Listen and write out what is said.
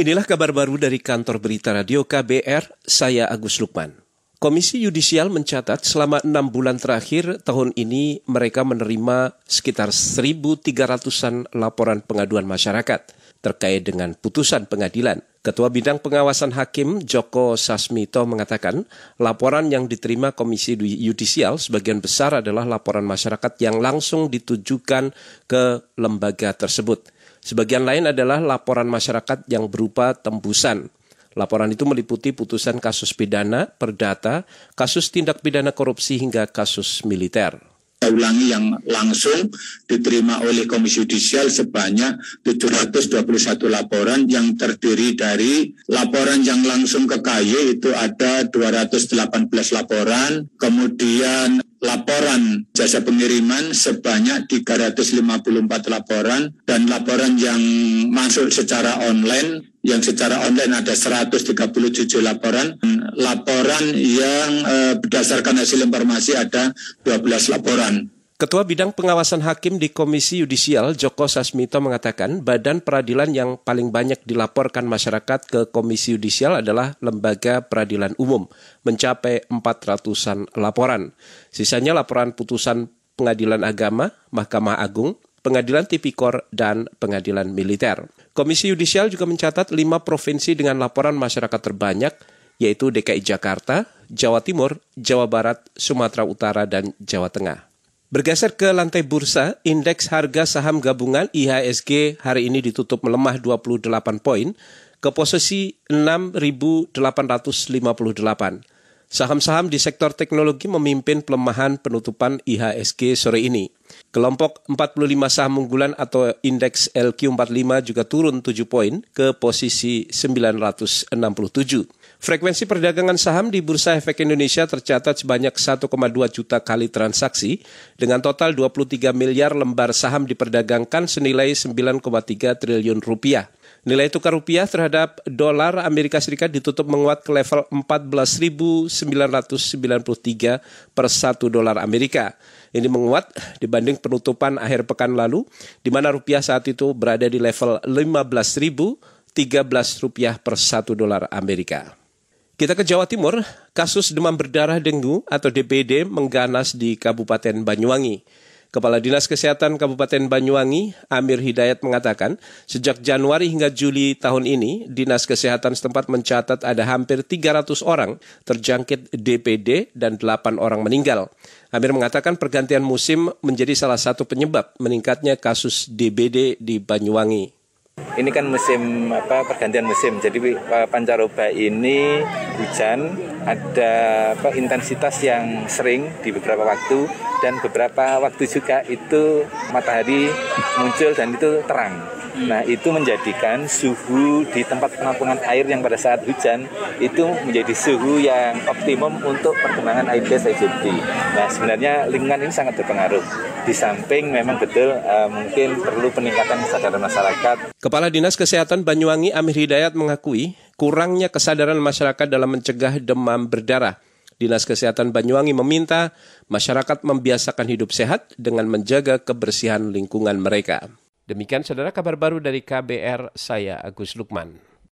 Inilah kabar baru dari kantor berita radio KBR, saya Agus Lukman. Komisi Yudisial mencatat selama enam bulan terakhir tahun ini mereka menerima sekitar 1.300-an laporan pengaduan masyarakat terkait dengan putusan pengadilan. Ketua Bidang Pengawasan Hakim Joko Sasmito mengatakan laporan yang diterima Komisi Yudisial sebagian besar adalah laporan masyarakat yang langsung ditujukan ke lembaga tersebut. Sebagian lain adalah laporan masyarakat yang berupa tembusan. Laporan itu meliputi putusan kasus pidana, perdata, kasus tindak pidana korupsi hingga kasus militer ulangi yang langsung diterima oleh Komisi Yudisial sebanyak 721 laporan yang terdiri dari laporan yang langsung ke KY itu ada 218 laporan, kemudian laporan jasa pengiriman sebanyak 354 laporan dan laporan yang masuk secara online yang secara online ada 137 laporan. Laporan yang eh, berdasarkan hasil informasi ada 12 laporan Ketua Bidang Pengawasan Hakim di Komisi Yudisial Joko Sasmito mengatakan badan peradilan yang paling banyak dilaporkan masyarakat ke Komisi Yudisial adalah Lembaga Peradilan Umum, mencapai 400-an laporan. Sisanya laporan putusan Pengadilan Agama, Mahkamah Agung, Pengadilan Tipikor, dan Pengadilan Militer. Komisi Yudisial juga mencatat lima provinsi dengan laporan masyarakat terbanyak, yaitu DKI Jakarta, Jawa Timur, Jawa Barat, Sumatera Utara, dan Jawa Tengah. Bergeser ke lantai bursa, indeks harga saham gabungan IHSG hari ini ditutup melemah 28 poin ke posisi 6.858. Saham-saham di sektor teknologi memimpin pelemahan penutupan IHSG sore ini. Kelompok 45 saham unggulan atau indeks LQ45 juga turun 7 poin ke posisi 967. Frekuensi perdagangan saham di Bursa Efek Indonesia tercatat sebanyak 1,2 juta kali transaksi dengan total 23 miliar lembar saham diperdagangkan senilai 9,3 triliun rupiah. Nilai tukar rupiah terhadap dolar Amerika Serikat ditutup menguat ke level 14.993 per 1 dolar Amerika. Ini menguat dibanding penutupan akhir pekan lalu, di mana rupiah saat itu berada di level 15.013 rupiah per 1 dolar Amerika. Kita ke Jawa Timur, kasus demam berdarah dengue atau DBD mengganas di Kabupaten Banyuwangi. Kepala Dinas Kesehatan Kabupaten Banyuwangi, Amir Hidayat mengatakan, sejak Januari hingga Juli tahun ini, Dinas Kesehatan setempat mencatat ada hampir 300 orang terjangkit DPD dan 8 orang meninggal. Amir mengatakan pergantian musim menjadi salah satu penyebab meningkatnya kasus DBD di Banyuwangi ini kan musim apa pergantian musim. Jadi pancaroba ini hujan ada apa intensitas yang sering di beberapa waktu dan beberapa waktu juga itu matahari muncul dan itu terang Nah itu menjadikan suhu di tempat penampungan air yang pada saat hujan itu menjadi suhu yang optimum untuk perkembangan Aedes aegypti. Nah sebenarnya lingkungan ini sangat berpengaruh. Di samping memang betul uh, mungkin perlu peningkatan kesadaran masyarakat. Kepala Dinas Kesehatan Banyuwangi Amir Hidayat mengakui kurangnya kesadaran masyarakat dalam mencegah demam berdarah. Dinas Kesehatan Banyuwangi meminta masyarakat membiasakan hidup sehat dengan menjaga kebersihan lingkungan mereka. Demikian saudara kabar baru dari KBR, saya Agus Lukman.